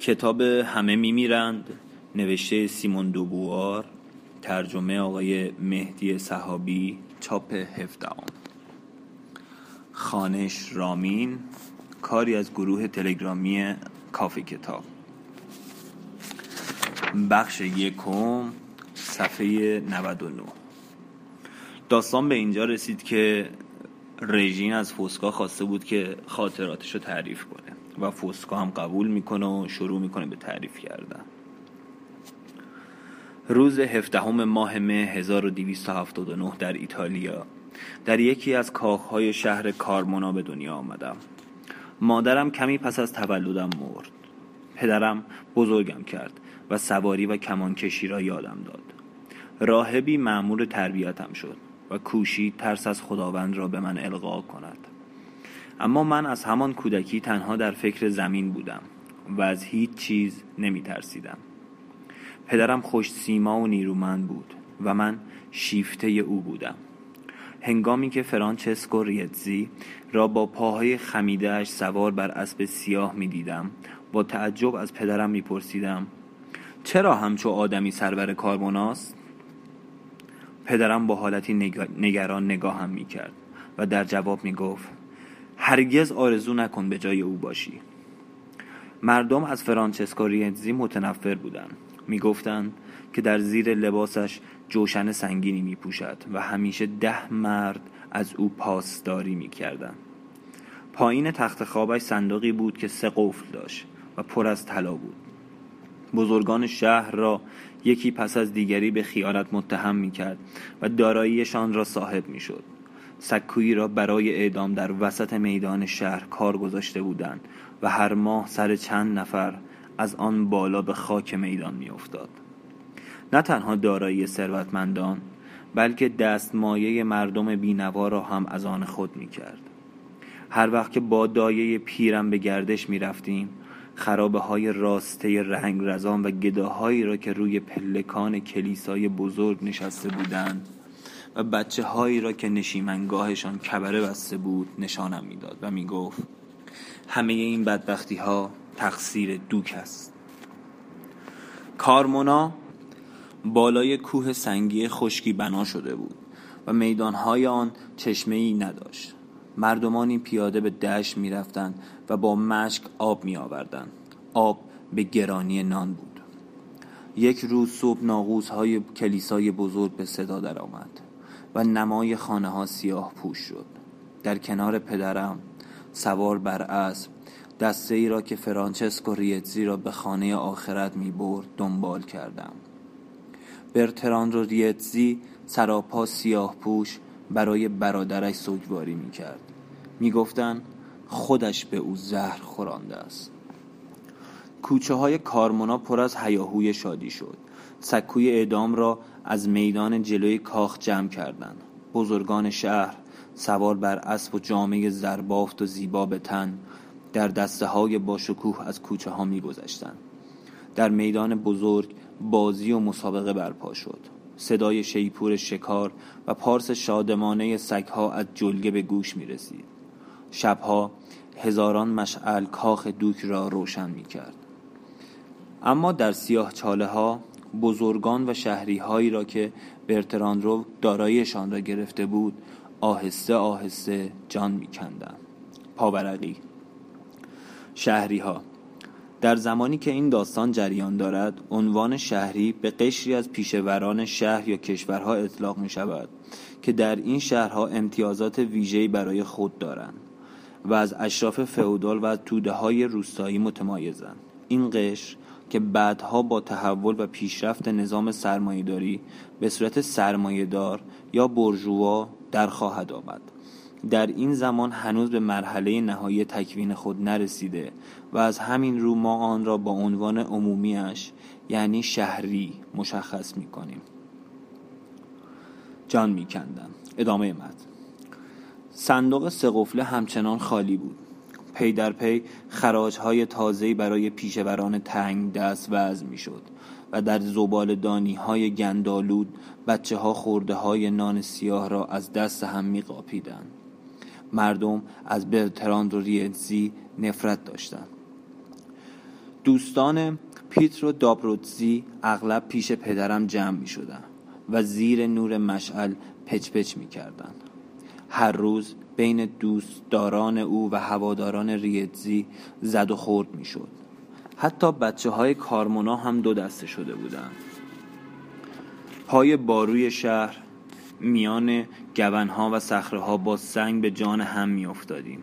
کتاب همه میمیرند نوشته سیمون دوبوار ترجمه آقای مهدی صحابی چاپ هفدهم. خانش رامین کاری از گروه تلگرامی کافی کتاب. بخش یکم صفحه 99 داستان به اینجا رسید که رژین از فوسکا خواسته بود که خاطراتش رو تعریف کنه. و فوسکا هم قبول می‌کنه و شروع می‌کنه به تعریف کردن. روز هفدهم ماه مه 1279 در ایتالیا. در یکی از کاخهای شهر کارمونا به دنیا آمدم. مادرم کمی پس از تولدم مرد. پدرم بزرگم کرد و سواری و کمانکشی را یادم داد. راهبی معمور تربیتم شد و کوشید ترس از خداوند را به من القا کند. اما من از همان کودکی تنها در فکر زمین بودم و از هیچ چیز نمی ترسیدم پدرم خوش سیما و نیرومند بود و من شیفته او بودم هنگامی که فرانچسکو ریتزی را با پاهای خمیدهش سوار بر اسب سیاه می دیدم با تعجب از پدرم می پرسیدم چرا همچو آدمی سرور کاربوناست؟ پدرم با حالتی نگران نگاهم می کرد و در جواب می گفت هرگز آرزو نکن به جای او باشی. مردم از فرانچسکو ریتزی متنفر بودند. می‌گفتند که در زیر لباسش جوشن سنگینی می پوشد و همیشه ده مرد از او پاسداری می کردن. پایین تخت خوابش صندوقی بود که سه قفل داشت و پر از طلا بود. بزرگان شهر را یکی پس از دیگری به خیانت متهم می کرد و داراییشان را صاحب می شد سکویی را برای اعدام در وسط میدان شهر کار گذاشته بودند و هر ماه سر چند نفر از آن بالا به خاک میدان میافتاد نه تنها دارایی ثروتمندان بلکه دستمایه مردم بینوا را هم از آن خود می کرد. هر وقت که با دایه پیرم به گردش می رفتیم خرابه های راسته رنگ رزان و گداهایی را که روی پلکان کلیسای بزرگ نشسته بودند و بچه هایی را که نشیمنگاهشان کبره بسته بود نشانم می‌داد و می گفت همه این بدبختی ها تقصیر دوک است. کارمونا بالای کوه سنگی خشکی بنا شده بود و میدانهای آن چشمه ای نداشت. مردمانی پیاده به دشت می رفتن و با مشک آب می آوردن. آب به گرانی نان بود. یک روز صبح ناغوز های کلیسای بزرگ به صدا در آمد و نمای خانه ها سیاه پوش شد. در کنار پدرم سوار بر اسب دسته ای را که فرانچسکو ریتزی را به خانه آخرت می برد دنبال کردم. برتراندو ریتزی سراپا سیاه پوش برای برادرش سوگواری می کرد می گفتن خودش به او زهر خورانده است. کوچه های کارمونا پر از هیاهوی شادی شد. سکوی اعدام را از میدان جلوی کاخ جمع کردند. بزرگان شهر سوار بر اسب و جامعه زربافت و زیبا به تن در دسته های با شکوه از کوچه ها می. در میدان بزرگ بازی و مسابقه برپا شد. صدای شیپور شکار و پارس شادمانه سگها از جلگه به گوش می رسید شبها هزاران مشعل کاخ دوک را روشن می کرد اما در سیاه چاله ها بزرگان و شهری هایی را که برتران رو دارایشان را گرفته بود آهسته آهسته جان می کندن. پاورقی شهری ها در زمانی که این داستان جریان دارد عنوان شهری به قشری از پیشوران شهر یا کشورها اطلاق می شود که در این شهرها امتیازات ویژه‌ای برای خود دارند و از اشراف فئودال و توده های روستایی متمایزند این قشر که بعدها با تحول و پیشرفت نظام سرمایهداری به صورت سرمایهدار یا برجوا در خواهد آمد. در این زمان هنوز به مرحله نهایی تکوین خود نرسیده و از همین رو ما آن را با عنوان عمومیش یعنی شهری مشخص می کنیم جان می کندن. ادامه مد صندوق سه‌قفله همچنان خالی بود. پی در پی خراج های تازه‌ای برای پیشه‌وران تنگ دست وضع می شد و در زباله‌دانی های گندآلود بچه ها خرده های نان سیاه را از دست هم می قاپیدن. مردم از برتراند و ریتزی نفرت داشتند دوستان پیترو دابروتزی اغلب پیش پدرم جمع می شدن و زیر نور مشعل پچ پچ می کردن. هر روز بین دوستداران او و هواداران ریتزی زد و خورد می شد. حتی بچه های کارمونا هم دو دسته شده بودند. پای باروی شهر میان گونها و ها با سنگ به جان هم می افتادیم.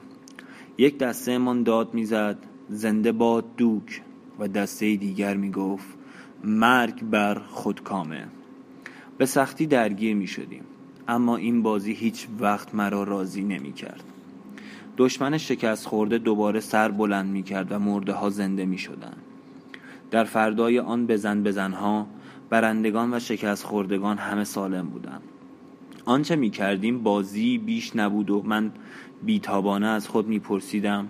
یک دسته من داد می‌زد زنده باد دوک و دسته دیگر می گفت مرگ بر خودکامه به سختی درگیر می شدیم اما این بازی هیچ وقت مرا راضی نمی کرد دشمن شکست خورده دوباره سر بلند می کرد و مرده ها زنده می شدن. در فردای آن بزن بزنها برندگان و شکست خوردگان همه سالم بودند. آنچه می کردیم بازی بیش نبود و من بیتابانه از خود می پرسیدم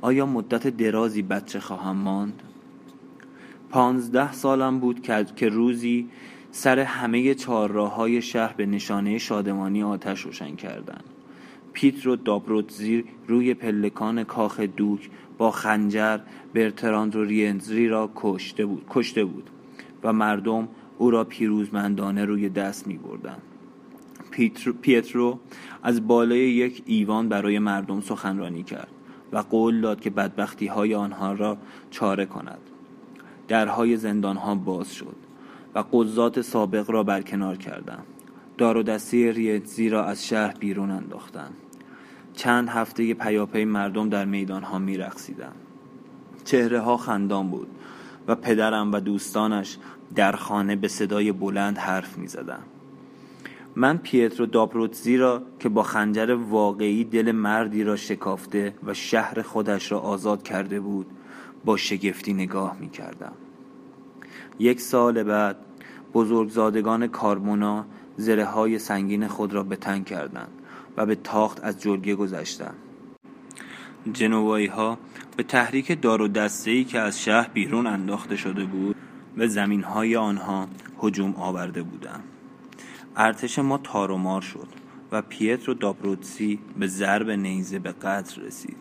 آیا مدت درازی بچه خواهم ماند؟ پانزده سالم بود که روزی سر همه چهارراه های شهر به نشانه شادمانی آتش روشن کردند. پیترو دابروتزیر روی پلکان کاخ دوک با خنجر برتراند و رینزری را کشته بود, کشته بود و مردم او را پیروزمندانه روی دست می بردن. پیترو از بالای یک ایوان برای مردم سخنرانی کرد و قول داد که بدبختی های آنها را چاره کند درهای زندان ها باز شد و قضات سابق را برکنار کردند دار و دستی ریتزی را از شهر بیرون انداختند چند هفته پیاپی مردم در میدان ها می رقصیدن. چهره ها خندان بود و پدرم و دوستانش در خانه به صدای بلند حرف می زدن. من پیترو دابروتزی را که با خنجر واقعی دل مردی را شکافته و شهر خودش را آزاد کرده بود با شگفتی نگاه می کردم. یک سال بعد بزرگزادگان کارمونا زره های سنگین خود را به تنگ کردند و به تاخت از جلگه گذشتند. جنوایی ها به تحریک دار و دسته که از شهر بیرون انداخته شده بود به زمین های آنها هجوم آورده بودند. ارتش ما تارومار شد و پیترو دابروتسی به ضرب نیزه به قتل رسید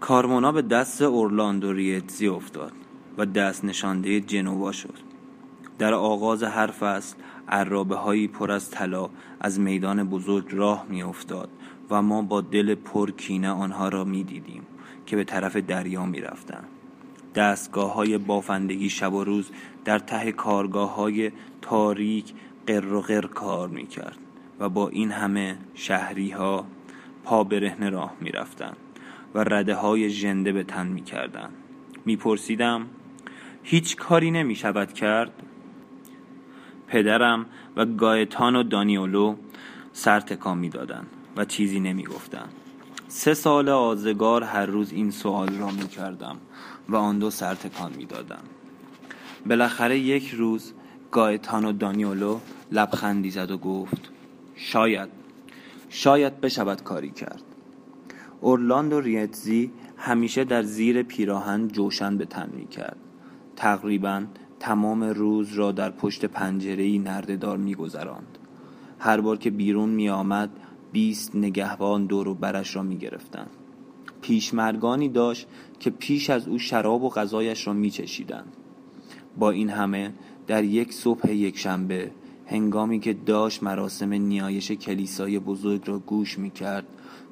کارمونا به دست اورلاندو ریتزی افتاد و دست نشانده جنوا شد در آغاز هر فصل عرابه هایی پر از طلا از میدان بزرگ راه می افتاد و ما با دل پر کینه آنها را می دیدیم که به طرف دریا می رفتن. دستگاه های بافندگی شب و روز در ته کارگاه های تاریک قر و قر کار می کرد و با این همه شهری ها پا برهنه راه می رفتن و رده های جنده به تن می کردن می پرسیدم هیچ کاری نمی شود کرد پدرم و گایتان و دانیولو سر تکان می دادن و چیزی نمی گفتن. سه سال آزگار هر روز این سوال را می کردم و آن دو سر تکان می دادن. بالاخره یک روز گایتان و دانیولو لبخندی زد و گفت شاید شاید بشود کاری کرد اورلاندو ریتزی همیشه در زیر پیراهن جوشن به تن می کرد تقریبا تمام روز را در پشت پنجره نردهدار می گذراند. هر بار که بیرون می آمد بیست نگهبان دور و برش را می گرفتن. پیشمرگانی داشت که پیش از او شراب و غذایش را می چشیدن. با این همه در یک صبح یک شنبه هنگامی که داشت مراسم نیایش کلیسای بزرگ را گوش می کرد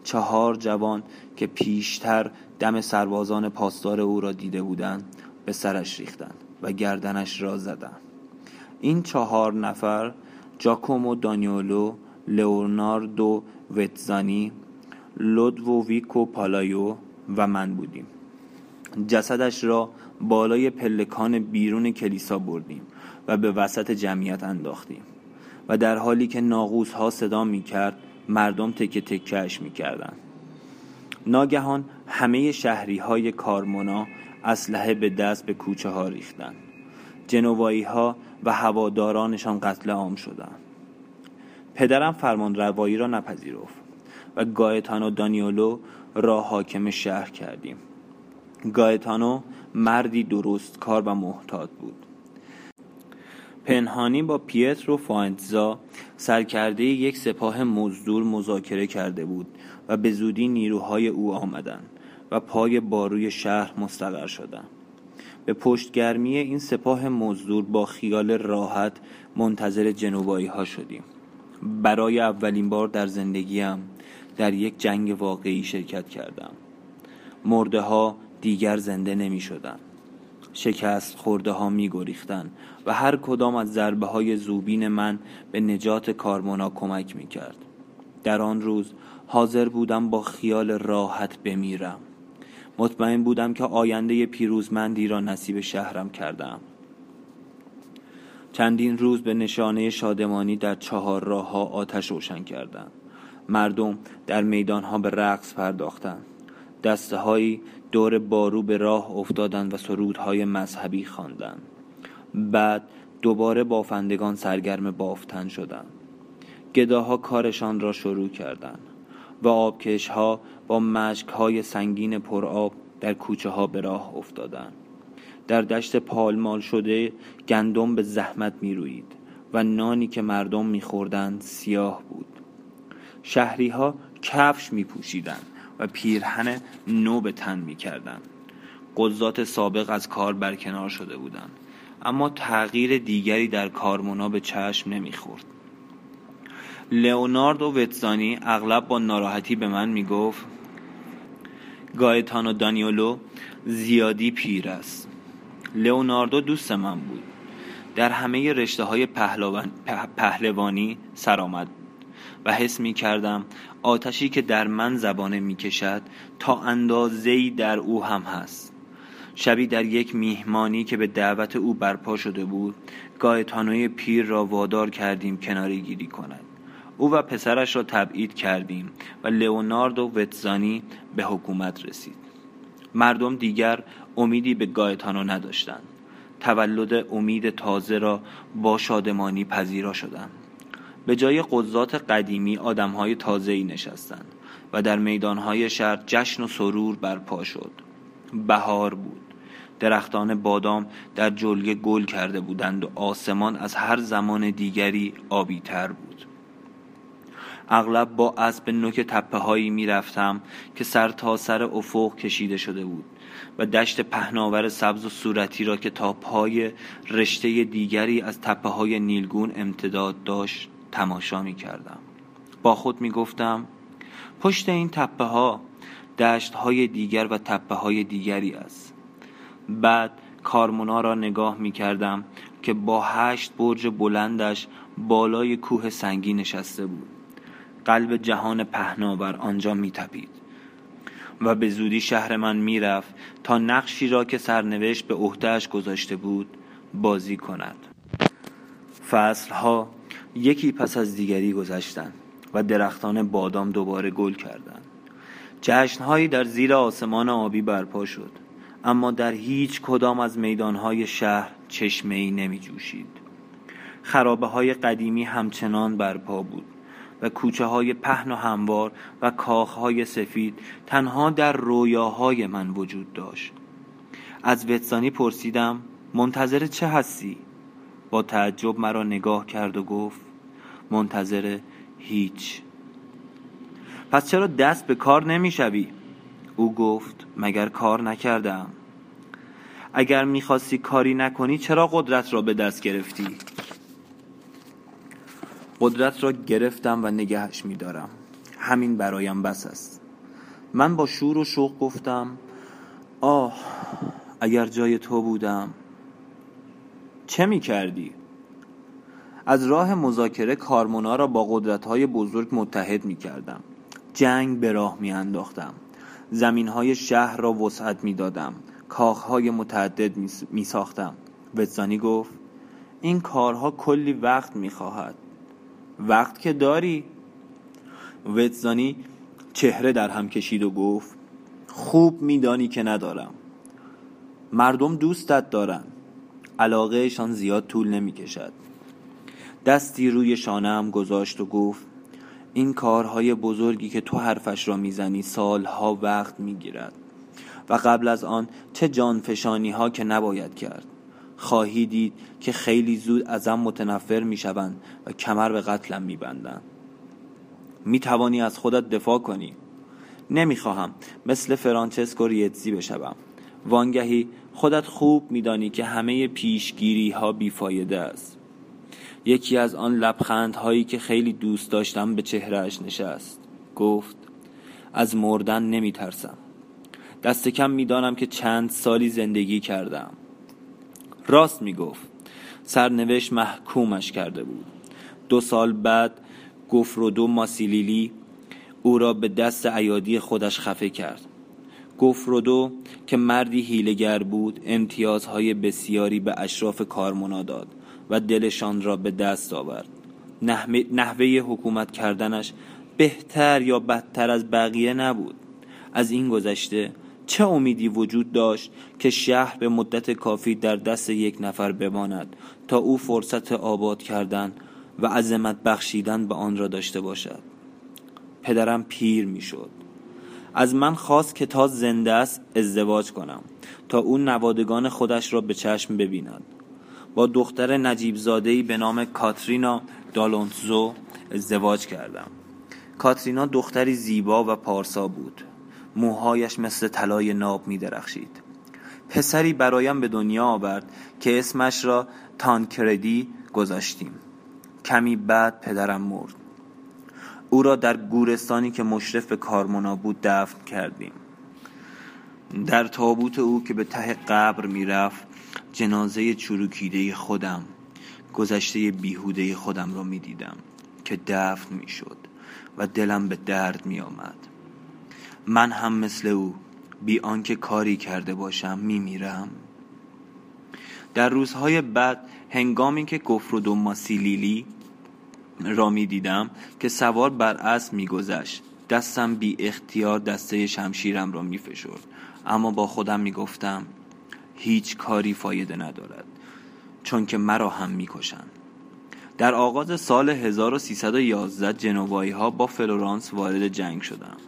چهار جوان که پیشتر دم سربازان پاسدار او را دیده بودند به سرش ریختند و گردنش را زدند این چهار نفر جاکومو دانیولو لئوناردو وتزانی لودوویکو پالایو و من بودیم جسدش را بالای پلکان بیرون کلیسا بردیم و به وسط جمعیت انداختیم و در حالی که ناقوس ها صدا می کرد مردم تکه تکهش می کردن. ناگهان همه شهری های کارمونا اسلحه به دست به کوچه ها ریختند. جنوایی ها و هوادارانشان قتل عام شدند. پدرم فرمان روایی را نپذیرفت و گایتانو دانیولو را حاکم شهر کردیم. گایتانو مردی درست کار و محتاط بود. پنهانی با پیترو فاینتزا سرکرده یک سپاه مزدور مذاکره کرده بود و به زودی نیروهای او آمدند و پای باروی شهر مستقر شدم به پشتگرمی این سپاه مزدور با خیال راحت منتظر جنوبایی ها شدیم برای اولین بار در زندگیم در یک جنگ واقعی شرکت کردم مرده ها دیگر زنده نمی شدن. شکست خورده ها می گریختن و هر کدام از ضربه های زوبین من به نجات کارمونا کمک می کرد. در آن روز حاضر بودم با خیال راحت بمیرم مطمئن بودم که آینده پیروزمندی را نصیب شهرم کردم. چندین روز به نشانه شادمانی در چهار راه ها آتش روشن کردند مردم در میدان ها به رقص پرداختند. دسته هایی دور بارو به راه افتادند و سرودهای مذهبی خواندند. بعد دوباره بافندگان سرگرم بافتن شدند. گداها کارشان را شروع کردند. و آبکش ها با مشک های سنگین پرآب در کوچه ها به راه افتادند. در دشت پالمال شده گندم به زحمت می روید و نانی که مردم می خوردند سیاه بود. شهری ها کفش می پوشیدند و پیرهن نو به تن می کردند قضات سابق از کار برکنار شده بودند. اما تغییر دیگری در کارمونا به چشم نمی‌خورد. لئوناردو وتزانی اغلب با ناراحتی به من می‌گفت گایتانو دانیولو زیادی پیر است. لئوناردو دوست من بود. در همه رشته های پهلوانی سرآمد و حس می کردم آتشی که در من زبانه می کشد تا اندازه‌ای در او هم هست. شبی در یک میهمانی که به دعوت او برپا شده بود گایتانوی پیر را وادار کردیم کناری گیری کند. او و پسرش را تبعید کردیم و لئوناردو وتزانی به حکومت رسید. مردم دیگر امیدی به گایتانو نداشتند. تولد امید تازه را با شادمانی پذیرا شدند. به جای قضات قدیمی آدمهای تازه‌ای نشستند و در میدانهای شهر جشن و سرور برپا شد. بهار بود. درختان بادام در جلگه گل کرده بودند و آسمان از هر زمان دیگری آبی تر بود. اغلب با اسب نوک تپه هایی می رفتم که سر تا سر افق کشیده شده بود و دشت پهناور سبز و صورتی را که تا پای رشته دیگری از تپه های نیلگون امتداد داشت تماشا می کردم با خود می گفتم پشت این تپه ها دشت های دیگر و تپه های دیگری است. بعد کارمونا را نگاه می کردم که با هشت برج بلندش بالای کوه سنگی نشسته بود. قلب جهان پهناور آنجا می تپید و به زودی شهر من می‌رفت تا نقشی را که سرنوشت به عهدهش گذاشته بود بازی کند. فصلها یکی پس از دیگری گذشتند و درختان بادام دوباره گل کردند. جشنهایی در زیر آسمان آبی برپا شد اما در هیچ کدام از میدانهای شهر چشمه ای نمی جوشید خرابه های قدیمی همچنان برپا بود. و کوچه های پهن و هموار و کاخ های سفید تنها در رویاهای من وجود داشت از وتسانی پرسیدم منتظر چه هستی؟ با تعجب مرا نگاه کرد و گفت منتظر هیچ پس چرا دست به کار نمی‌شوی؟ او گفت مگر کار نکردم اگر می‌خواستی کاری نکنی چرا قدرت را به دست گرفتی؟ قدرت را گرفتم و نگهش میدارم. همین برایم بس است. من با شور و شوق گفتم آه اگر جای تو بودم چه می کردی؟ از راه مذاکره کارمونا را با قدرت‌های بزرگ متحد می کردم جنگ به راه می انداختم زمین های شهر را وسعت می دادم کاخ های متعدد می ساختم وزانی گفت این کارها کلی وقت می خواهد وقت که داری. وزانی چهره در هم کشید و گفت خوب میدانی که ندارم. مردم دوستت دارن. علاقهشان زیاد طول نمی کشد دستی روی شانه گذاشت و گفت این کارهای بزرگی که تو حرفش را می‌زنی سالها وقت می‌گیرد. و قبل از آن چه جانفشانی ها که نباید کرد. خواهی دید که خیلی زود ازم متنفر می‌شوند و کمر به قتلم میبندند می توانی از خودت دفاع کنی. نمی‌خواهم مثل فرانچسکو ریتزی بشوم. وانگهی خودت خوب میدانی که همه پیشگیری ها بیفایده است. یکی از آن لبخندهایی که خیلی دوست داشتم به چهرهش نشست. گفت از مردن نمی ترسم. دست کم می‌دانم که چند سالی زندگی کردم. راست می گفت سرنوشت محکومش کرده بود. دو سال بعد گفرودو ماسیلیلی او را به دست عیادی خودش خفه کرد. گفرودو که مردی هیلگر بود امتیازهای بسیاری به اشراف کارمنا داد و دلشان را به دست آورد. نحوه حکومت کردنش بهتر یا بدتر از بقیه نبود. از این گذشته چه امیدی وجود داشت که شهر به مدت کافی در دست یک نفر بماند تا او فرصت آباد کردن و عظمت بخشیدن به آن را داشته باشد؟ پدرم پیر می‌شد. از من خواست که تا زنده است ازدواج کنم تا او نوادگان خودش را به چشم ببیند. با دختر نجیب زادهی به نام کاترینا دالونتزو ازدواج کردم. کاترینا دختری زیبا و پارسا بود. موهایش مثل طلای ناب می درخشید پسری برایم به دنیا آورد که اسمش را تانکردی گذاشتیم. کمی بعد پدرم مرد. او را در گورستانی که مشرف به کارمنا بود دفن کردیم. در تابوت او که به ته قبر می‌رفت جنازه چروکیده خودم گذشته بیهوده خودم را می‌دیدم که دفن می‌شد و دلم به درد می آمد من هم مثل او بی آنکه کاری کرده باشم میمیرم. در روزهای بعد هنگامی که گفر و ماسیلیلی را می دیدم که سوار بر اسب میگذشت دستم بی اختیار دسته شمشیرم را می فشرد اما با خودم می گفتم هیچ کاری فایده ندارد چون که مرا هم می‌کشند. در آغاز سال 1311 جنوایی ها با فلورانس وارد جنگ شدند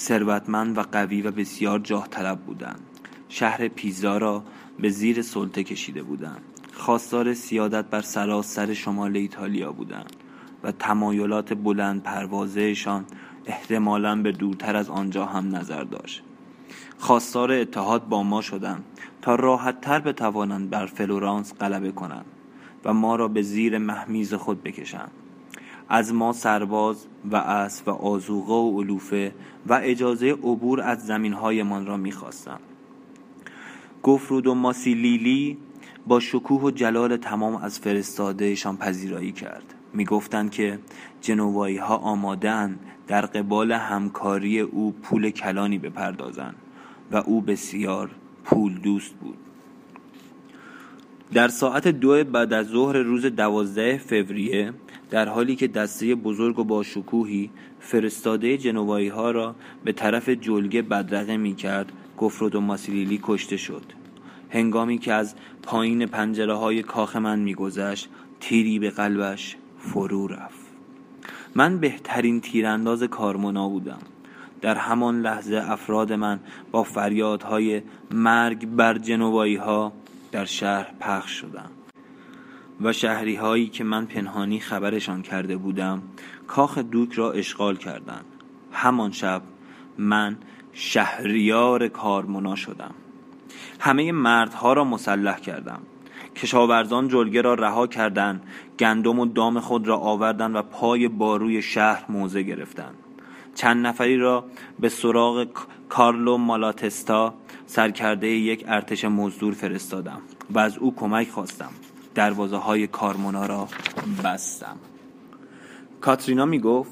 ثروتمند و قوی و بسیار جاه طلب بودند. شهر پیزا را به زیر سلطه کشیده بودند. خواستار سیادت بر سراسر شمال ایتالیا بودند و تمایلات بلند پروازهشان احتمالا به دورتر از آنجا هم نظر داشت. خواستار اتحاد با ما شدند تا راحت تر بتوانند بر فلورانس غلبه کنند و ما را به زیر محمیز خود بکشند. از ما سرباز و اسب و آزوغه و علوفه و اجازه عبور از زمینهایمان را می‌خواستند گفرود و ماسیلیلی با شکوه و جلال تمام از فرستادهشان پذیرایی کرد. می‌گفتند که جنوایی ها آمادن در قبال همکاری او پول کلانی بپردازند و او بسیار پول دوست بود. در ساعت دو بعد از ظهر روز دوازده فوریه در حالی که دسته بزرگ و با شکوهی فرستاده جنوایی ها را به طرف جلگه بدرقه می کرد گفرود و ماسیلیلی کشته شد. هنگامی که از پایین پنجره های کاخ من میگذشت تیری به قلبش فرو رفت. من بهترین تیرانداز کارمنا بودم. در همان لحظه افراد من با فریادهای مرگ بر جنوبایی ها در شهر پخش شدم. و شهری هایی که من پنهانی خبرشان کرده بودم کاخ دوک را اشغال کردند. همان شب من شهریار کارمنا شدم. همه مردها را مسلح کردم. کشاورزان جلگه را رها کردند. گندم و دام خود را آوردند و پای باروی شهر موضع گرفتند. چند نفری را به سراغ کارلو مالاتستا سرکرده یک ارتش مزدور فرستادم و از او کمک خواستم. دروازه های کارمونا را بستم. کاترینا می گفت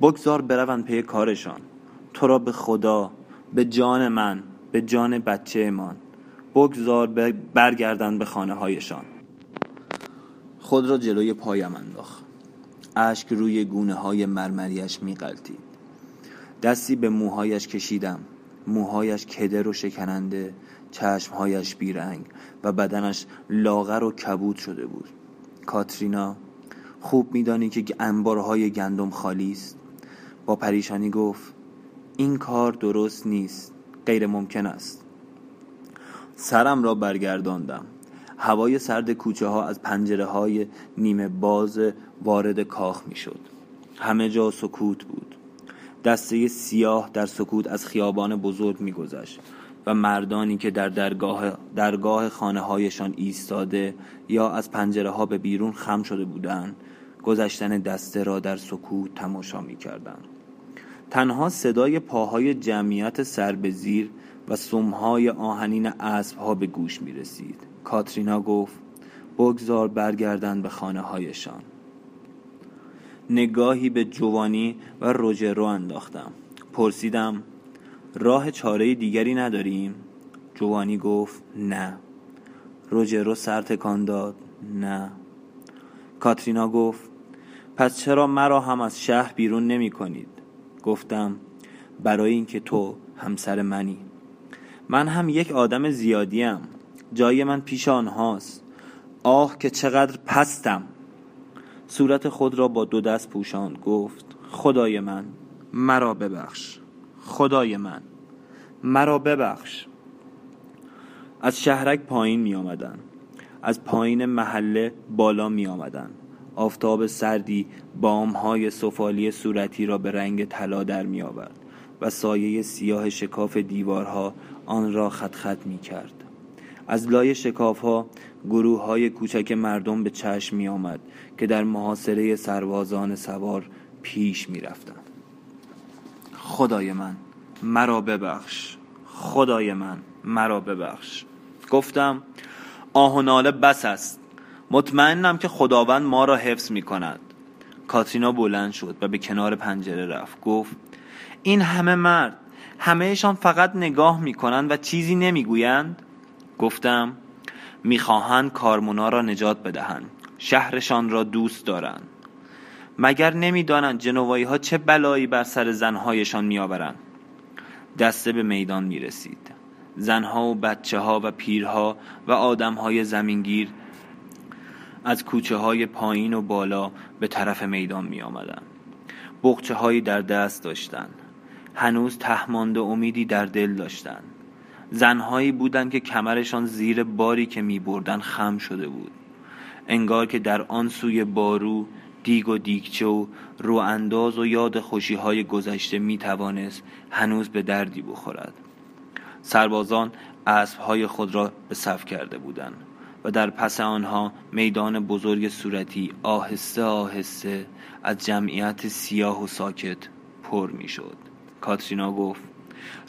بگذار بروند پی کارشان. تو را به خدا به جان من به جان بچه من. بگذار برگردن به خانه هایشان خود را جلوی پایم انداخت. اشک روی گونه های مرمریش می دستی به موهایش کشیدم. موهایش کدر و شکننده چشمهایش بیرنگ و بدنش لاغر و کبود شده بود. کاترینا خوب میدانی که انبارهای گندم خالی است. با پریشانی گفت این کار درست نیست غیر ممکن است. سرم را برگرداندم. هوای سرد کوچه ها از پنجره های نیمه باز وارد کاخ می شد همه جا سکوت بود. دسته سیاه در سکوت از خیابان بزرگ میگذشت و مردانی که در درگاه, درگاه خانه هایشان ایستاده یا از پنجره ها به بیرون خم شده بودند گذشتن دسته را در سکوت تماشا می. تنها صدای پاهای جمعیت سر به زیر و سمهای آهنین اسب ها به گوش می رسید کاترینا گفت بگذار برگردن به خانه هایشان نگاهی به جوانی و روجرو انداختم. پرسیدم راه چاره دیگری نداریم؟ جوانی گفت نه. روجرو سر تکان داد نه. کاترینا گفت پس چرا مرا هم از شهر بیرون نمی کنید؟ گفتم برای اینکه تو همسر منی. من هم یک آدم زیادیم. جای من پیش آنهاست. آه که چقدر پستم. صورت خود را با دو دست پوشاند گفت خدای من مرا ببخش خدای من مرا ببخش از شهرک پایین می آمدن. از پایین محله بالا می آمدن. آفتاب سردی بام های سفالی صورتی را به رنگ طلا در می آورد و سایه سیاه شکاف دیوارها آن را خط خط می کرد از لای شکاف ها گروه های کوچک مردم به چشم می آمد که در محاصره سربازان سوار پیش می رفتن. خدای من مرا ببخش. خدای من مرا ببخش. گفتم آه و ناله بس است. مطمئنم که خداوند ما را حفظ می کند کاترینا بلند شد و به کنار پنجره رفت. گفت این همه مرد همهشان فقط نگاه می کنند و چیزی نمی گویند گفتم می‌خواهند کارمونا را نجات بدهند شهرشان را دوست دارند. مگر نمی‌دانند جنوایی ها چه بلایی بر سر زنهایشان میآورند. دسته به میدان می رسید زنها و بچه ها و پیرها و آدم های زمینگیر از کوچه های پایین و بالا به طرف میدان می آمدن. بخچه هایی در دست داشتند. هنوز تهمانده امیدی در دل داشتند. زنهایی بودند که کمرشان زیر باری که می بردن خم شده بود. انگار که در آن سوی بارو دیگ و دیگچه و رو انداز و یاد خوشی های گذشته می توانست هنوز به دردی بخورد. سربازان اسب های خود را به صف کرده بودند و در پس آنها میدان بزرگ صورتی آهسته آهسته از جمعیت سیاه و ساکت پر می شد کاترینا گفت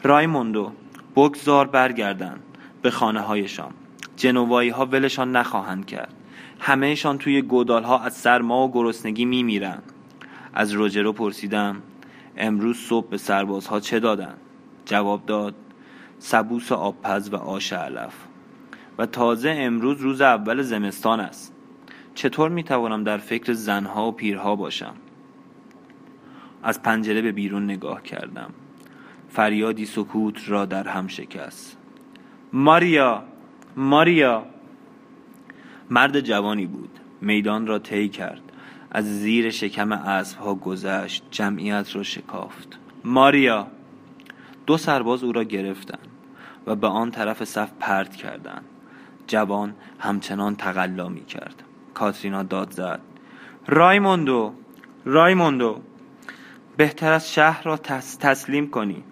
رایموندو بگذار برگردن به خانه هایشان جنوایی ها ولشان نخواهند کرد. همهشان توی گودال ها از سرما و گرسنگی می میرن از روجرو پرسیدم امروز صبح به سربازها چه دادن؟ جواب داد سبوس آبپز و آش علف. و تازه امروز روز اول زمستان است. چطور می توانم در فکر زنها و پیرها باشم؟ از پنجره به بیرون نگاه کردم. فریادی سکوت را در هم شکست. ماریا ماریا. مرد جوانی بود. میدان را طی کرد. از زیر شکم اسب ها گذشت. جمعیت را شکافت. ماریا دو سرباز او را گرفتند و به آن طرف صف پرت کردند جوان همچنان تقلا می کرد. کاترینا داد زد. رایموندو رایموندو بهتر از شهر را تسلیم کنی.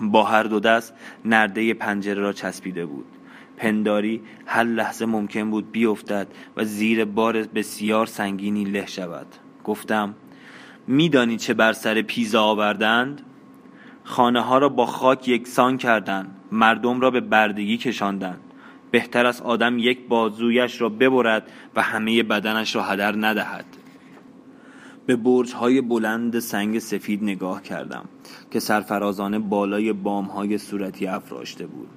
با هر دو دست نرده پنجره را چسبیده بود. پنداری هر لحظه ممکن بود بیفتد و زیر بار بسیار سنگینی له شود. گفتم میدانی چه بر سر پیزا آوردند؟ خانه ها را با خاک یکسان کردند. مردم را به بردگی کشاندند. بهتر از آدم یک بازویش را ببرد و همه بدنش را هدر ندهد. به برج های بلند سنگ سفید نگاه کردم که سرفرازانه بالای بام های صورتی افراشته بود.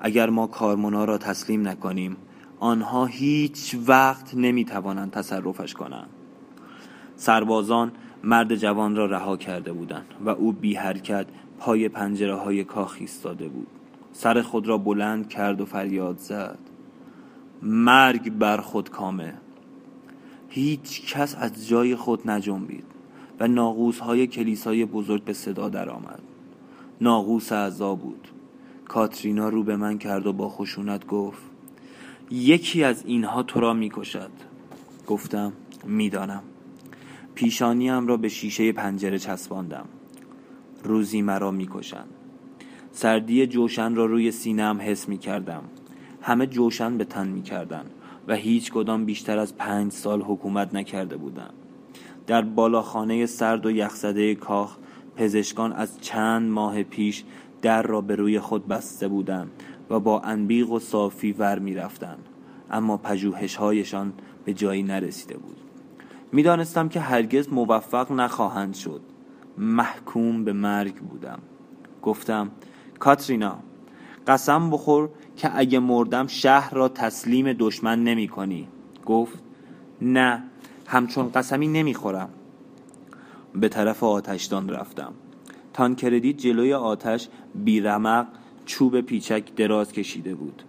اگر ما کارمونا را تسلیم نکنیم آنها هیچ وقت نمی توانند تصرفش کنند. سربازان مرد جوان را رها کرده بودند و او بی حرکت پای پنجره های کاخ ایستاده بود. سر خود را بلند کرد و فریاد زد. مرگ بر خود کامه. هیچ کس از جای خود نجنبید و ناغوس های کلیسای بزرگ به صدا درآمد. ناغوس اعضا بود. کاترینا رو به من کرد و با خشونت گفت یکی از اینها تو را می‌کشد. گفتم می‌دانم. پیشانیم را به شیشه پنجره چسباندم. روزی مرا می‌کشند. سردی جوشن را روی سینم حس می کردم همه جوشن به تن می کردن و هیچ کدام بیشتر از پنج سال حکومت نکرده بودم در بالاخانه سرد و یخزده کاخ پزشکان از چند ماه پیش در را به روی خود بسته بودند و با انبیق و صافی ور می رفتن. اما پژوهش هایشان به جایی نرسیده بود. می‌دانستم که هرگز موفق نخواهند شد. محکوم به مرگ بودم. گفتم کاترینا قسم بخور که اگه مردم شهر را تسلیم دشمن نمی کنی. گفت نه همچون قسمی نمی‌خورم به طرف آتشدان رفتم. تانکردی جلوی آتش بیرمق چوب پیچک دراز کشیده بود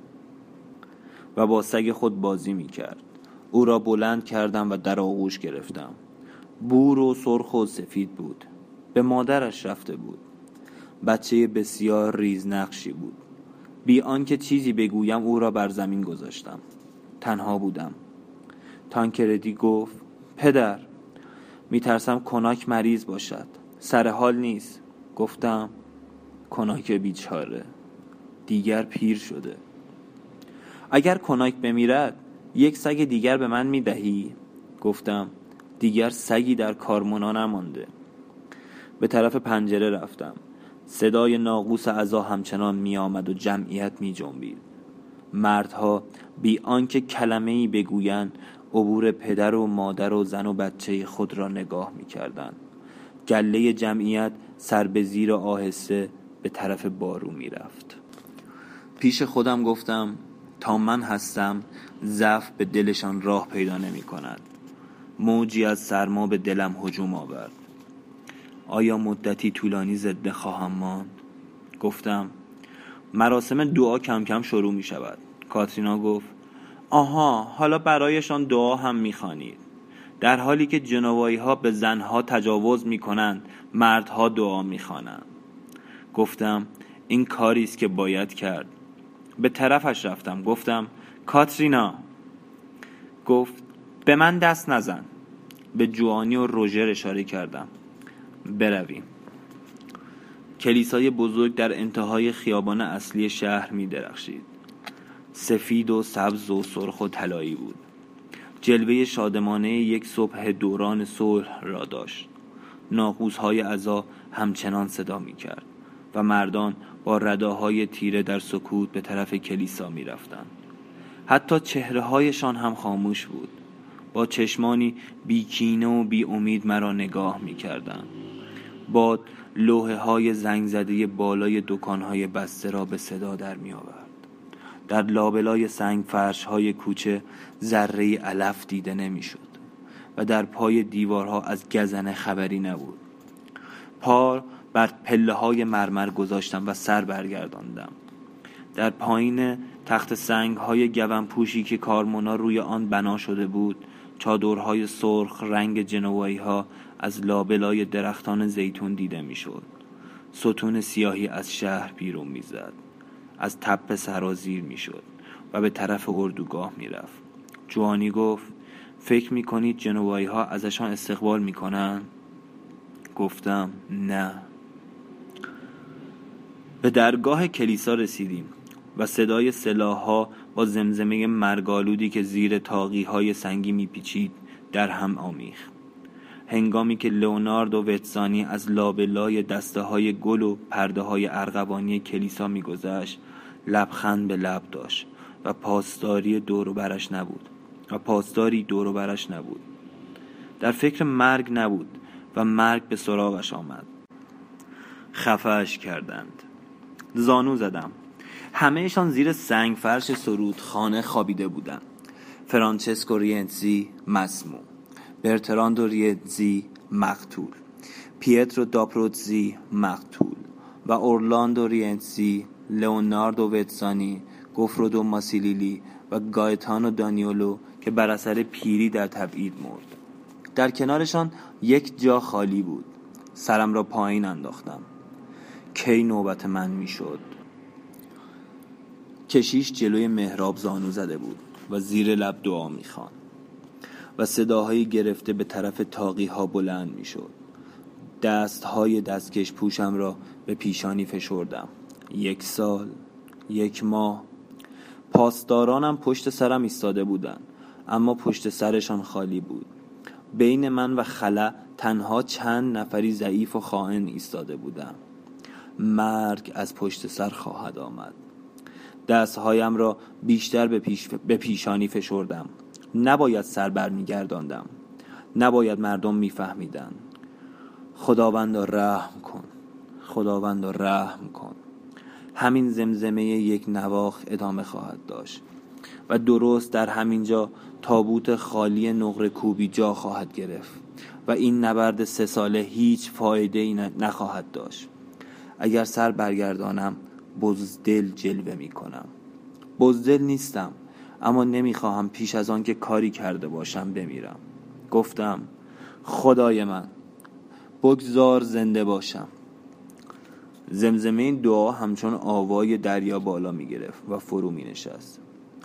و با سگ خود بازی می کرد. او را بلند کردم و در آغوش گرفتم. بور و سرخ و سفید بود. به مادرش رفته بود. بچه بسیار ریزنقشی بود. بی آنکه چیزی بگویم او را بر زمین گذاشتم. تنها بودم. تانکردی گفت پدر میترسم کناک مریض باشد. سر حال نیست. گفتم کناک بیچاره. دیگر پیر شده. اگر کناک بمیرد یک سگ دیگر به من می‌دهی؟ گفتم دیگر سگی در کارمونا نمانده. به طرف پنجره رفتم. صدای ناقوس عزا همچنان می آمد و جمعیت می جنبید مردها بی آنکه کلمه ای بگویند عبور پدر و مادر و زن و بچه خود را نگاه می کردن. گله جمعیت سر به زیر آهسته به طرف بارو می رفت. پیش خودم گفتم تا من هستم ضعف به دلشان راه پیدا نمی کند موجی از سرما به دلم هجوم آورد آیا مدتی طولانی زده خواهم ماند؟ گفتم مراسم دعا کم کم شروع می شود. کاترینا گفت آها حالا برایشان دعا هم می‌خوانید در حالی که جنوایی ها به زنها تجاوز می‌کنند مردها دعا می‌خوانند گفتم این کاری است که باید کرد. به طرفش رفتم. گفتم کاترینا. گفت به من دست نزن. به جوانی و روژر اشاره کردم. برویم. کلیسای بزرگ در انتهای خیابان اصلی شهر می درخشید. سفید و سبز و سرخ و طلایی بود. جلوه شادمانه یک صبح دوران صلح را داشت. ناقوس های عزا همچنان صدا می کرد و مردان با رداهای تیره در سکوت به طرف کلیسا می رفتن. حتی چهره هایشان هم خاموش بود. با چشمانی بیکینه و بی امید مرا نگاه می کردن. باد لوحه های زنگ زده بالای دکان های بسته را به صدا در می آورد. در لابلای سنگ فرش های کوچه ذره علف دیده نمی‌شد و در پای دیوارها از گزنه خبری نبود پا بر پله های مرمر گذاشتم و سر برگرداندم در پایین تخت سنگ های گون پوشی که کارمونا روی آن بنا شده بود چادرهای سرخ رنگ جنوایی ها از لابلای درختان زیتون دیده می‌شد. ستون سیاهی از شهر بیرون می‌زد. از تپه سرازیر می‌شد و به طرف اردوگاه می‌رفت جوانی گفت فکر می‌کنید جنوایی ها ازشان استقبال می‌کنن؟ گفتم نه به درگاه کلیسا رسیدیم و صدای سلاح با زمزمه مرگالودی که زیر تاقی های سنگی میپیچید در هم آمیخت هنگامی که لئوناردو وتزانی از لابلای دسته های گل و پرده های ارغوانی کلیسا میگذشت لبخند به لب داشت و پاسداری دور برش نبود و پاسداری دور برش نبود. در فکر مرگ نبود و مرگ به سراغش آمد. خفهش کردند. زانو زدم. همهشان زیر سنگ فرش خانه خوابیده بودند. فرانچسکو رینزی مسموم. برتراندو رینزی مقتول پیترو داپروتزی مقتول و اورلاندو رینزی لئوناردو وتسانی گفرودو ماسیلیلی و گایتانو دانیولو که بر اثر پیری در تبعید مرد. در کنارشان یک جا خالی بود. سرم را پایین انداختم. کی نوبت من می‌شد؟ کشیش جلوی محراب زانو زده بود و زیر لب دعا می‌خوان و صداهایی گرفته به طرف تاقی ها بلند می شد دست های دستکش پوشم را به پیشانی فشردم. یک سال یک ماه. پاسدارانم پشت سرم ایستاده بودند اما پشت سرشان خالی بود. بین من و خلا تنها چند نفری ضعیف و خائن ایستاده بودم مرگ از پشت سر خواهد آمد. دستهایم را بیشتر به, پیش به پیشانی فشردم. نباید سر برمیگرداندم. نباید مردم میفهمیدند خداوند رحم کن. خداوند رحم کن. همین زمزمه یک نواخ ادامه خواهد داشت و درست در همینجا تابوت خالی نقر کوبی جا خواهد گرفت و این نبرد سه ساله هیچ فایده ای نخواهد داشت. اگر سر برگردانم بزدل جلوه می کنم بزدل نیستم. اما نمی‌خواهم پیش از آن که کاری کرده باشم بمیرم. گفتم خدای من بگذار زنده باشم. زمزمه این دعا همچون آوای دریا بالا می گرفت و فرو می نشست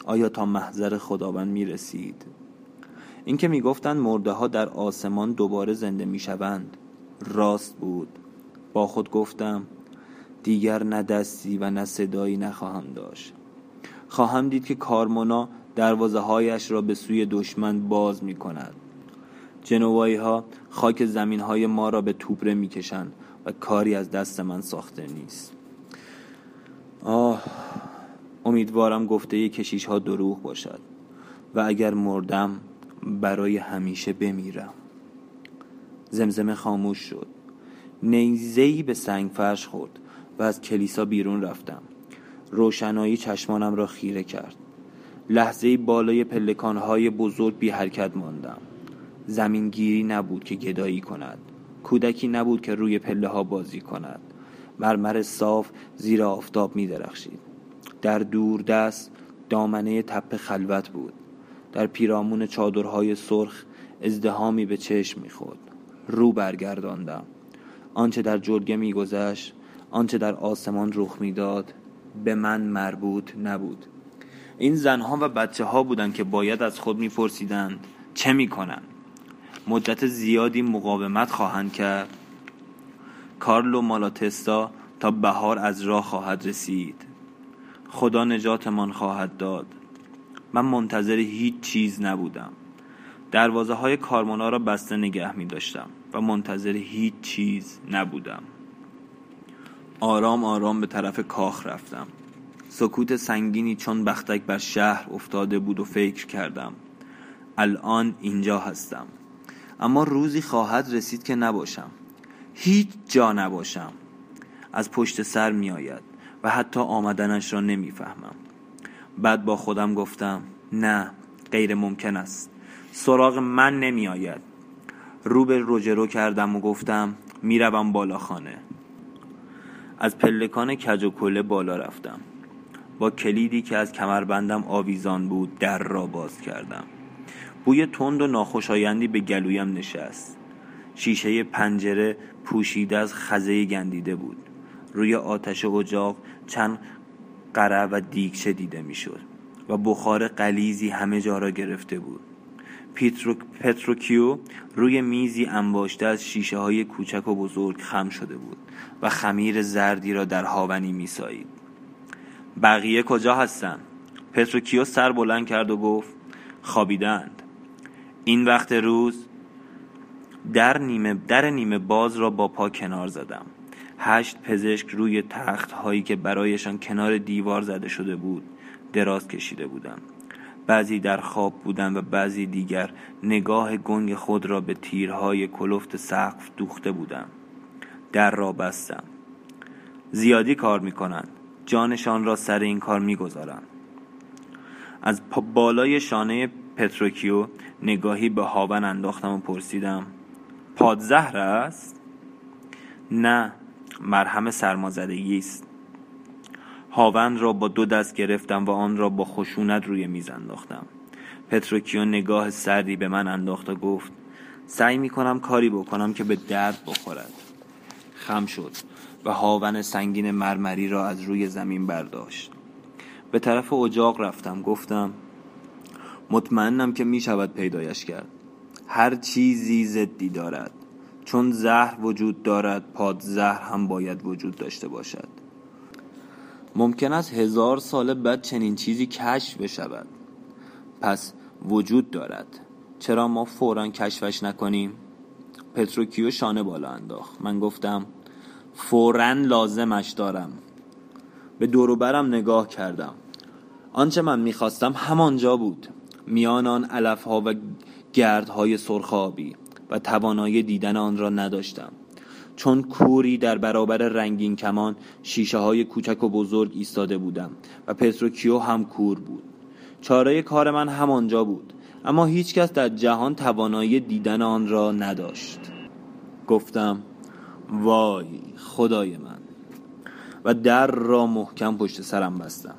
آیا تا محضر خداوند می رسید؟ اینکه می گفتند مرده ها در آسمان دوباره زنده می شوند راست بود. با خود گفتم دیگر نه دستی و نه صدایی نخواهم داشت. خواهم دید که کارمونا دروازه هایش را به سوی دشمن باز می کند جنوایی ها خاک زمین های ما را به توبره می کشند و کاری از دست من ساخته نیست. آه امیدوارم گفته کشیش ها دروغ باشد و اگر مردم برای همیشه بمیرم. زمزمه خاموش شد. نیزهی به سنگ فرش خورد و از کلیسا بیرون رفتم. روشنایی چشمانم را خیره کرد. لحظه بالای پلکانهای بزرگ بی حرکت ماندم. زمینگیری نبود که گدایی کند. کودکی نبود که روی پله ها بازی کند. مرمر صاف زیر آفتاب می درخشید. در دور دست دامنه تپه خلوت بود. در پیرامون چادرهای سرخ ازدهامی به چشم می‌خورد رو برگرداندم. آنچه در جلگه میگذشت آنچه در آسمان رخ می‌داد به من مربوط نبود. این زنها و بچه ها بودند که باید از خود میپرسیدند چه می‌کنند مدت زیادی مقاومت خواهند کرد. کارلو مالاتستا تا بهار از راه خواهد رسید. خدا نجاتمان خواهد داد. من منتظر هیچ چیز نبودم. دروازه های کارمونا را بسته نگه می داشتم و منتظر هیچ چیز نبودم. آرام آرام به طرف کاخ رفتم. سکوت سنگینی چون بختک بر شهر افتاده بود و فکر کردم. الان اینجا هستم. اما روزی خواهد رسید که نباشم. هیچ جا نباشم. از پشت سر می آید و حتی آمدنش را نمی‌فهمم بعد با خودم گفتم نه غیر ممکن است. سراغ من نمی آید. رو به روجرو کردم و گفتم می‌روم بالا خانه. از پلکان کج و کله بالا رفتم. با کلیدی که از کمربندم آویزان بود در را باز کردم. بوی تند و ناخوشایندی به گلویم نشست. شیشه پنجره پوشیده از خزه گندیده بود. روی آتش اجاق چند قره و دیگچه دیده می‌شد و بخار قلیزی همه جا را گرفته بود. پیترو... پتروکیو روی میزی انباشته از شیشه های کوچک و بزرگ خم شده بود و خمیر زردی را در هاونی میسایید. بقیه کجا هستن؟ پتروکیو سر بلند کرد و گفت خوابیدند این وقت روز در نیمه, در نیمه باز را با پا کنار زدم. هشت پزشک روی تخت هایی که برایشان کنار دیوار زده شده بود دراز کشیده بودند. بعضی در خواب بودند و بعضی دیگر نگاه گنگ خود را به تیرهای کلفت سقف دوخته بودند در را بستم. زیادی کار می‌کنند. جانشان را سر این کار می‌گذارند از بالای شانه پتروکیو نگاهی به هاون انداختم و پرسیدم پادزهر است؟ نه مرهم سرمازدگی است. هاون را با دو دست گرفتم و آن را با خشونت روی میز انداختم. پتروکیو نگاه سردی به من انداخت و گفت سعی می کنم کاری بکنم که به درد بخورد. خم شد و هاون سنگین مرمری را از روی زمین برداشت. به طرف اجاق رفتم گفتم مطمئنم که می شود پیدایش کرد. هر چیزی زدی دارد. چون زهر وجود دارد پاد زهر هم باید وجود داشته باشد. ممکن است هزار سال بعد چنین چیزی کشف بشود. پس وجود دارد. چرا ما فورا کشفش نکنیم؟ پتروکیو شانه بالا انداخت. من گفتم فورا لازمش دارم. به دوروبرم نگاه کردم. آنچه من می‌خواستم همانجا بود. میان آن علفها و گردهای سرخابی و توانایی دیدن آن را نداشتم. چون کوری در برابر رنگین کمان شیشه های کوچک و بزرگ ایستاده بودم و پتروکیو هم کور بود. چاره کار من همانجا بود اما هیچکس در جهان توانایی دیدن آن را نداشت. گفتم وای خدای من! و در را محکم پشت سرم بستم.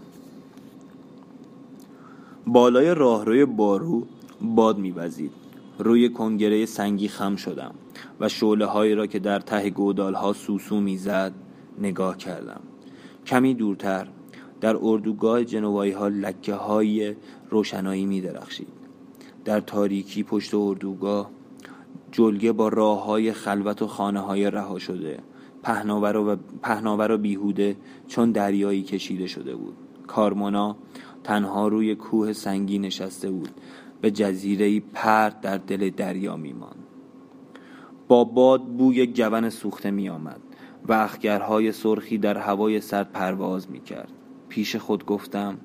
بالای راهروی بارو باد میوزید. روی کنگره سنگی خم شدم و شعله هایی را که در ته گودال ها سوسو می‌زد نگاه کردم. کمی دورتر در اردوگاه جنوایی ها لکه های روشنایی می درخشید در تاریکی پشت اردوگاه جلگه با راه های خلوت و خانه های رها شده پهناور و, پهناور و بیهوده چون دریایی کشیده شده بود. کارمونا تنها روی کوه سنگی نشسته بود. به جزیره پرد در دل دریا میمان با باد بوی جون سوخته می آمد و اخگرهای سرخی در هوای سرد پرواز می کرد پیش خود گفتم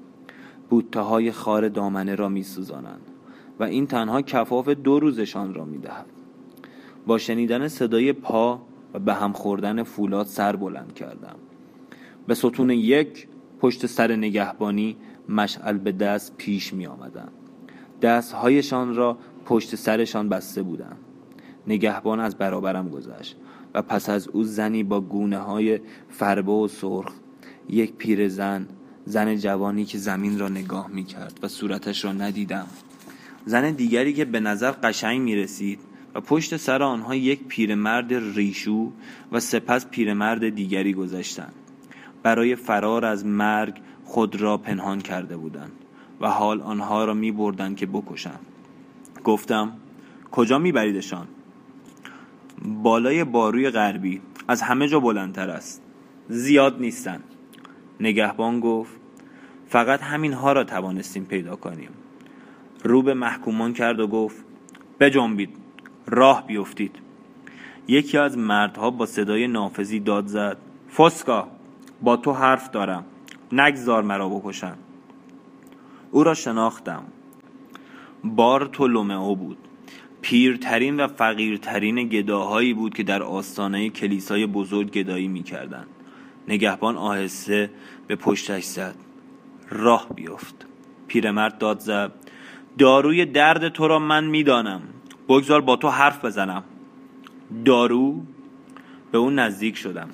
بوته های خار دامنه را می سوزانند و این تنها کفاف دو روزشان را می دهد با شنیدن صدای پا و به هم خوردن فولاد سر بلند کردم. به ستون یک پشت سر نگهبانی مشعل به دست پیش می آمدن. دستهایشان را پشت سرشان بسته بودند نگهبان از برابرم گذشت و پس از او زنی با گونه های فربه و سرخ یک پیر زن زن جوانی که زمین را نگاه می کرد و صورتش را ندیدم. زن دیگری که به نظر قشنگ می رسید و پشت سر آنها یک پیرمرد ریشو و سپس پیرمرد دیگری گذشتند برای فرار از مرگ خود را پنهان کرده بودند. و حال آنها را می بردن که بکشند. گفتم کجا می بریدشان؟ بالای باروی غربی از همه جا بلندتر است. زیاد نیستند. نگهبان گفت فقط همین ها را توانستیم پیدا کنیم. رو به محکومان کرد و گفت بجنبید راه بیفتید. یکی از مردها با صدای نافذی داد زد فسکا با تو حرف دارم. نگذار مرا بکشن او را شناختم. بار او بود. پیرترین و فقیرترین گداهایی بود که در آستانه کلیسای بزرگ گدایی می‌کردند. نگهبان آهسته به پشتش زد. راه بیفت. پیرمرد داد زد. داروی درد تو را من می‌دانم. بگذار با تو حرف بزنم. دارو؟ به اون نزدیک شدم.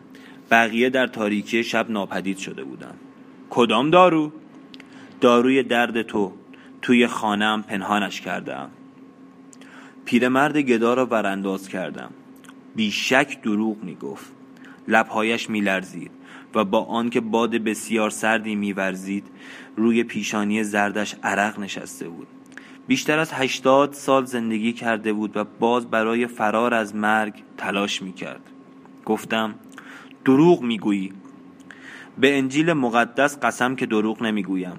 بقیه در تاریکی شب ناپدید شده بودند. کدام دارو؟ داروی درد تو توی خانم پنهانش کردم. پیرمرد گدا را ورانداز کردم. بیشک دروغ می‌گفت. لبهایش میلرزید و با آنکه باد بسیار سردی میورزید روی پیشانی زردش عرق نشسته بود. بیشتر از هشتاد سال زندگی کرده بود و باز برای فرار از مرگ تلاش می‌کرد. گفتم دروغ می‌گویی. به انجیل مقدس قسم که دروغ نمی‌گویم.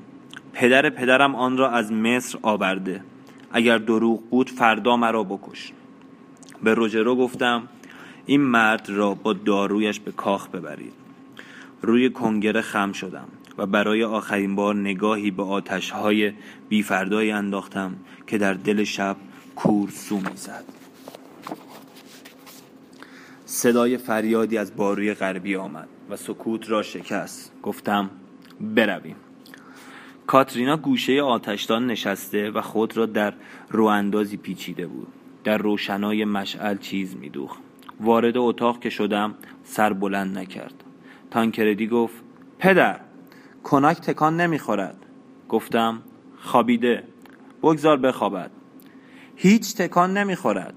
پدر پدرم آن را از مصر آورده. اگر دروغ بود فردا مرا بکش. به روجرو گفتم این مرد را با دارویش به کاخ ببرید. روی کنگره خم شدم و برای آخرین بار نگاهی به آتشهای بیفردایی انداختم که در دل شب کورسو می‌زد. صدای فریادی از باروی غربی آمد و سکوت را شکست. گفتم برویم. کاترینا گوشه آتشدان نشسته و خود را در رواندازی پیچیده بود. در روشنای مشعل چیز میدوخت. وارد اتاق که شدم سر بلند نکرد. تانکردی گفت پدر کناک تکان نمی‌خورد. گفتم خوابیده. بگذار بخوابد. هیچ تکان نمی‌خورد.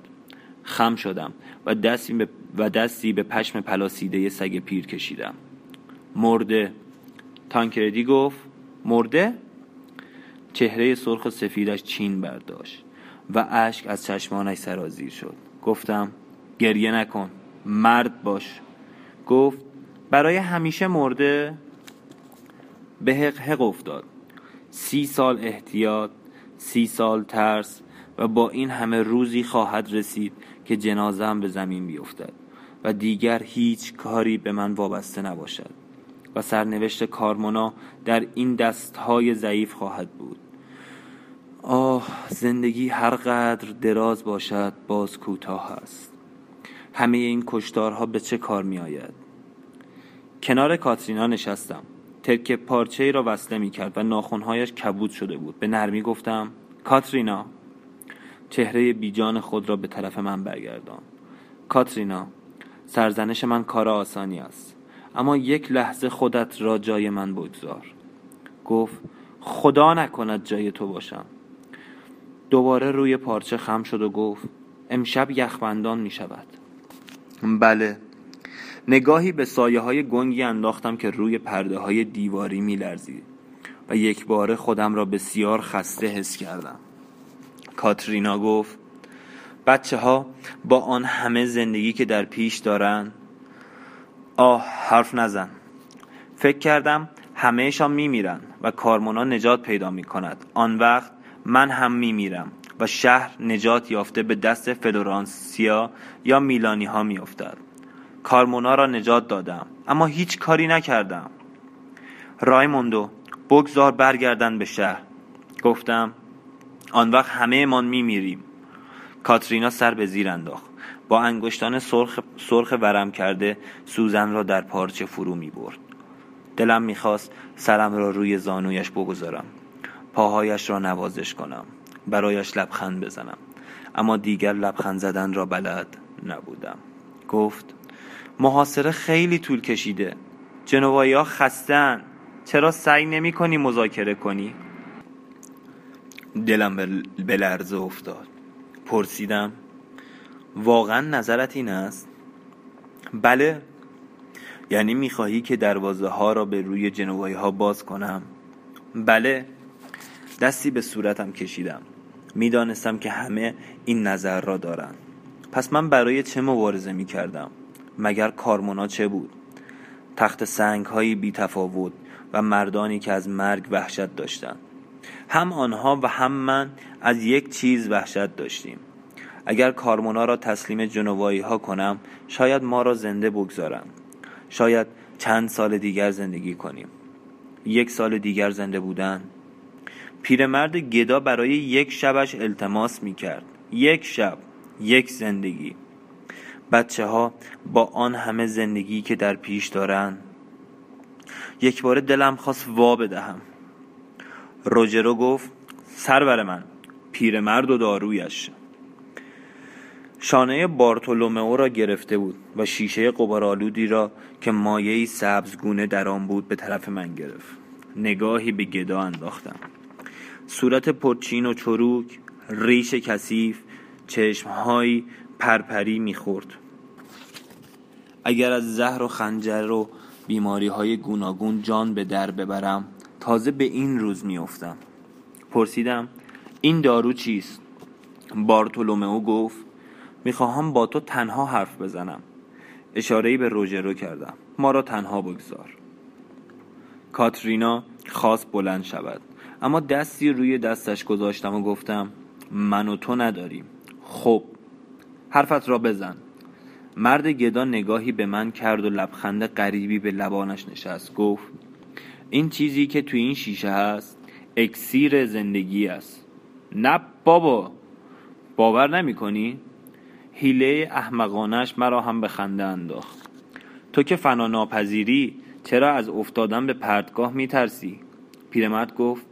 خم شدم و دستی به, و دستی به پشم پلاسیده سگ پیر کشیدم. مرده. تانکردی گفت مرده چهره سرخ و سفیدش چین برداشت و اشک از چشمانش سرازیر شد. گفتم گریه نکن مرد باش. گفت برای همیشه مرده؟ به حق حق افتاد. سی سال احتیاط سی سال ترس و با این همه روزی خواهد رسید که جنازم به زمین بیفتد و دیگر هیچ کاری به من وابسته نباشد. و سرنوشت کارمونا در این دستهای ضعیف خواهد بود. آه زندگی هر قدر دراز باشد باز کوتاه است. همه این کشتارها به چه کار می آید؟ کنار کاترینا نشستم. ترک پارچه ای را وصله می کرد و ناخونهایش کبود شده بود. به نرمی گفتم کاترینا. چهره بیجان خود را به طرف من برگردان. کاترینا سرزنش من کار آسانی است. اما یک لحظه خودت را جای من بگذار. گفت خدا نکند جای تو باشم. دوباره روی پارچه خم شد و گفت امشب یخبندان می شود. بله. نگاهی به سایه های گنگی انداختم که روی پرده های دیواری می لرزید و یک بار خودم را بسیار خسته حس کردم. کاترینا گفت بچه ها با آن همه زندگی که در پیش دارن آه حرف نزن. فکر کردم همهشان میمیرن و کارمونا نجات پیدا می کند آن وقت من هم میمیرم و شهر نجات یافته به دست فلورانسیا یا میلانی ها می افتد. کارمونا را نجات دادم اما هیچ کاری نکردم. رایموندو بگذار برگردن به شهر. گفتم آن وقت همه من میمیریم. کاترینا سر به زیر انداخت. با انگشتان سرخ, سرخ ورم کرده سوزن را در پارچه فرو می برد. دلم می‌خواست سرم را روی زانویش بگذارم. پاهایش را نوازش کنم. برایش لبخند بزنم. اما دیگر لبخند زدن را بلد نبودم. گفت محاصره خیلی طول کشیده. جنوایی ها خستن چرا سعی نمی کنی مذاکره کنی؟ دلم به لرزه افتاد. پرسیدم واقعا نظرت این است؟ بله یعنی می‌خواهی که دروازه ها را به روی جنوایی ها باز کنم؟ بله دستی به صورتم کشیدم می‌دانستم که همه این نظر را دارند پس من برای چه مبارزه می کردم؟ مگر کارمونا چه بود؟ تخت سنگ هایی بی تفاوت و مردانی که از مرگ وحشت داشتند هم آنها و هم من از یک چیز وحشت داشتیم اگر کارمونا را تسلیم جنوایی ها کنم شاید ما را زنده بگذارم شاید چند سال دیگر زندگی کنیم. یک سال دیگر زنده بودن؟ پیرمرد گدا برای یک شبش التماس می کرد یک شب یک زندگی. بچه ها با آن همه زندگی که در پیش دارن؟ یک بار دلم خواست وا بدهم. روجرو گفت سر من پیرمرد و دارویش. شانه بارتولومئو را گرفته بود و شیشه قبارالودی را که مایهی سبزگونه در آن بود به طرف من گرفت. نگاهی به گدا انداختم. صورت پرچین و چروک ریش کثیف چشمهایی پرپری می‌خورد. اگر از زهر و خنجر و بیماری های گوناگون جان به در ببرم تازه به این روز میافتم. پرسیدم این دارو چیست؟ بارتولومئو گفت می‌خواهم با تو تنها حرف بزنم. اشارهی به روژرو کردم. ما را تنها بگذار. کاترینا خواست بلند شود. اما دستی روی دستش گذاشتم و گفتم من و تو نداریم. خب حرفت را بزن. مرد گدا نگاهی به من کرد و لبخند غریبی به لبانش نشست. گفت این چیزی که تو این شیشه هست اکسیر زندگی است. نه بابا باور نمی کنی؟ حیله احمقانش مرا هم به خنده انداخت تو که فنا ناپذیری چرا از افتادن به پرتگاه می ترسی؟ پیرمرد گفت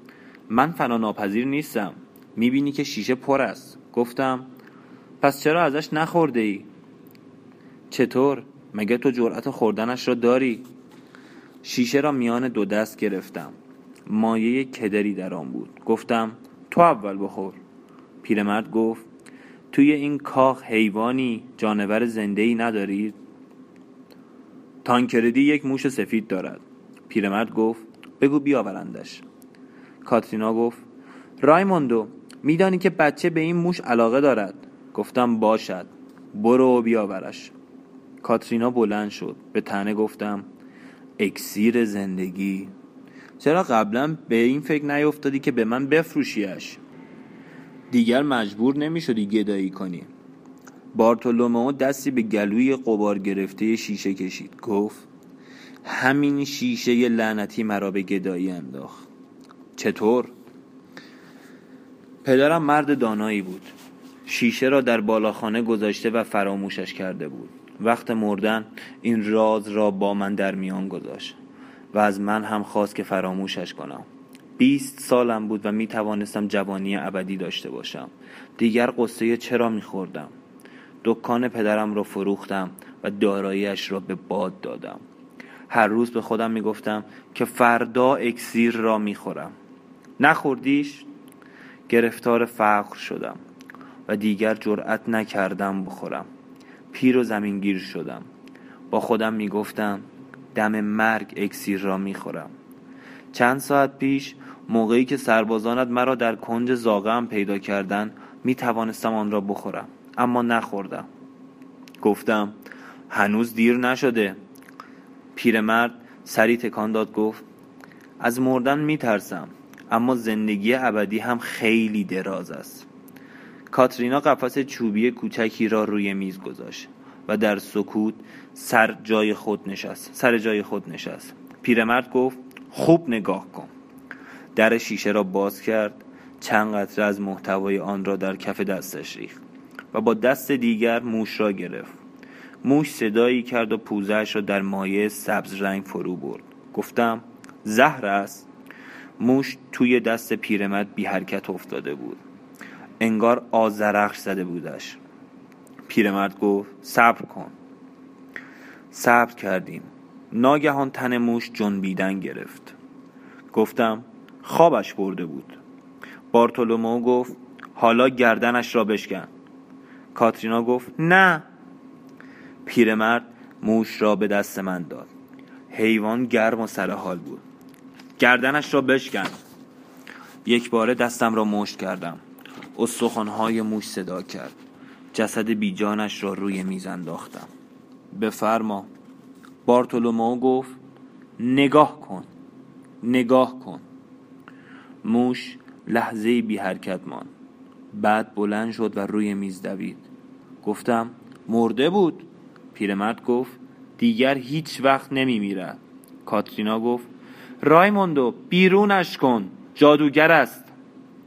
من فنا ناپذیر نیستم می‌بینی که شیشه پر است گفتم پس چرا ازش نخورده ای؟ چطور؟ مگه تو جرأت خوردنش را داری؟ شیشه را میان دو دست گرفتم مایه کدری در آن بود گفتم تو اول بخور پیرمرد گفت توی این کاخ حیوانی جانور زنده ای ندارید تانکردی یک موش سفید دارد. پیرمرد گفت بگو بیاورندش. کاترینا گفت رایموندو میدانی که بچه به این موش علاقه دارد؟ گفتم باشد. برو بیاورش. کاترینا بلند شد. به تنه گفتم اکسیر زندگی. چرا قبلا به این فکر نیفتادی که به من بفروشیش؟ دیگر مجبور نمی شدی گدایی کنی. بارتولومئو دستی به گلوی قبار گرفته شیشه کشید. گفت همین شیشه لعنتی مرا به گدایی انداخت. چطور؟ پدرم مرد دانایی بود. شیشه را در بالاخانه گذاشته و فراموشش کرده بود. وقت مردن این راز را با من در میان گذاشت و از من هم خواست که فراموشش کنم. بیست سالم بود و می توانستم جوانی ابدی داشته باشم. دیگر قصه چرا می خوردم دکان پدرم را فروختم و داراییش را به باد دادم. هر روز به خودم می گفتم که فردا اکسیر را می خورم نخوردیش؟ گرفتار فقر شدم و دیگر جرأت نکردم بخورم. پیر و زمینگیر شدم. با خودم می گفتم دم مرگ اکسیر را می خورم چند ساعت پیش موقعی که سربازانت مرا در کنج زاغم پیدا کردن می توانستم آن را بخورم اما نخوردم. گفتم هنوز دیر نشده. پیرمرد سری تکان داد گفت از مردن می ترسم اما زندگی ابدی هم خیلی دراز است. کاترینا قفس چوبی کوچکی را روی میز گذاشت و در سکوت سر جای خود نشست سر جای خود نشست. پیرمرد گفت خوب نگاه کن. در شیشه را باز کرد چند قطره از محتوای آن را در کف دستش ریخت و با دست دیگر موش را گرفت. موش صدایی کرد و پوزش را در مایه سبز رنگ فرو برد. گفتم زهر است. موش توی دست پیرمرد بی حرکت افتاده بود. انگار آزرخش زده بودش. پیرمرد گفت صبر کن. صبر کردیم. ناگهان تن موش جنبیدن گرفت. گفتم خوابش برده بود. بارتولومو گفت حالا گردنش را بشکن. کاترینا گفت نه. پیرمرد موش را به دست من داد. حیوان گرم و سر حال بود. گردنش را بشکن. یک باره دستم را مشت کردم. استخوانهای موش صدا کرد. جسد بیجانش را روی میز انداختم. بفرما. بارتولومو گفت نگاه کن. نگاه کن. موش لحظه بی حرکت ماند. بعد بلند شد و روی میز دوید. گفتم مرده بود. پیرمرد گفت دیگر هیچ وقت نمی میره کاترینا گفت رایموندو بیرونش کن. جادوگر است.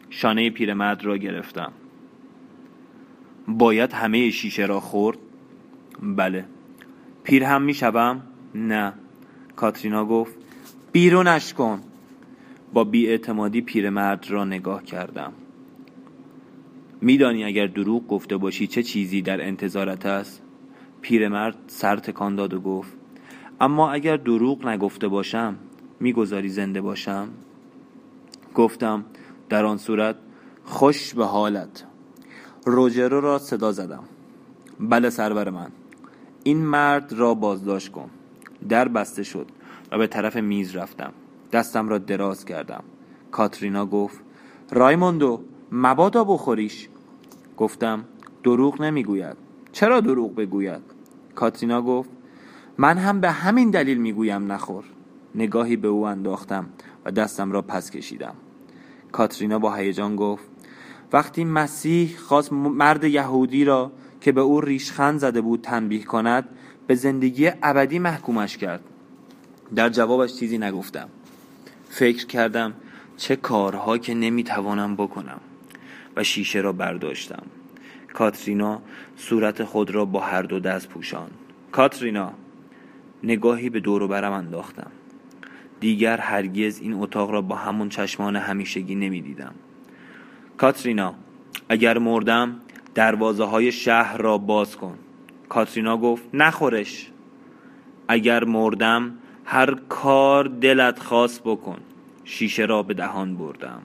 شانه پیرمرد را گرفتم. باید همه شیشه را خورد؟ بله. پیر هم می شوم؟ نه. کاترینا گفت بیرونش کن. با بیاعتمادی پیرمرد را نگاه کردم. میدانی اگر دروغ گفته باشی چه چیزی در انتظارت است؟ پیرمرد سر تکان داد و گفت اما اگر دروغ نگفته باشم می‌گذاری زنده باشم؟ گفتم در آن صورت خوش به حالت. روجرو را صدا زدم. بله سرور من این مرد را بازداشت کن. در بسته شد و به طرف میز رفتم. دستم را دراز کردم. کاترینا گفت رایموندو مبادا بخوریش. گفتم دروغ نمی‌گوید. چرا دروغ بگوید؟ کاترینا گفت من هم به همین دلیل می‌گویم نخور. نگاهی به او انداختم و دستم را پس کشیدم. کاترینا با هیجان گفت وقتی مسیح خواست مرد یهودی را که به او ریشخند زده بود تنبیه کند به زندگی ابدی محکومش کرد. در جوابش چیزی نگفتم. فکر کردم چه کارها که نمی‌توانم بکنم و شیشه را برداشتم. کاترینا صورت خود را با هر دو دست پوشان کاترینا نگاهی به دور برم انداختم. دیگر هرگز این اتاق را با همون چشمان همیشگی نمی‌دیدم. کاترینا اگر مردم دروازه های شهر را باز کن. کاترینا گفت نخورش. اگر مردم هر کار دلت خواست بکن. شیشه را به دهان بردم.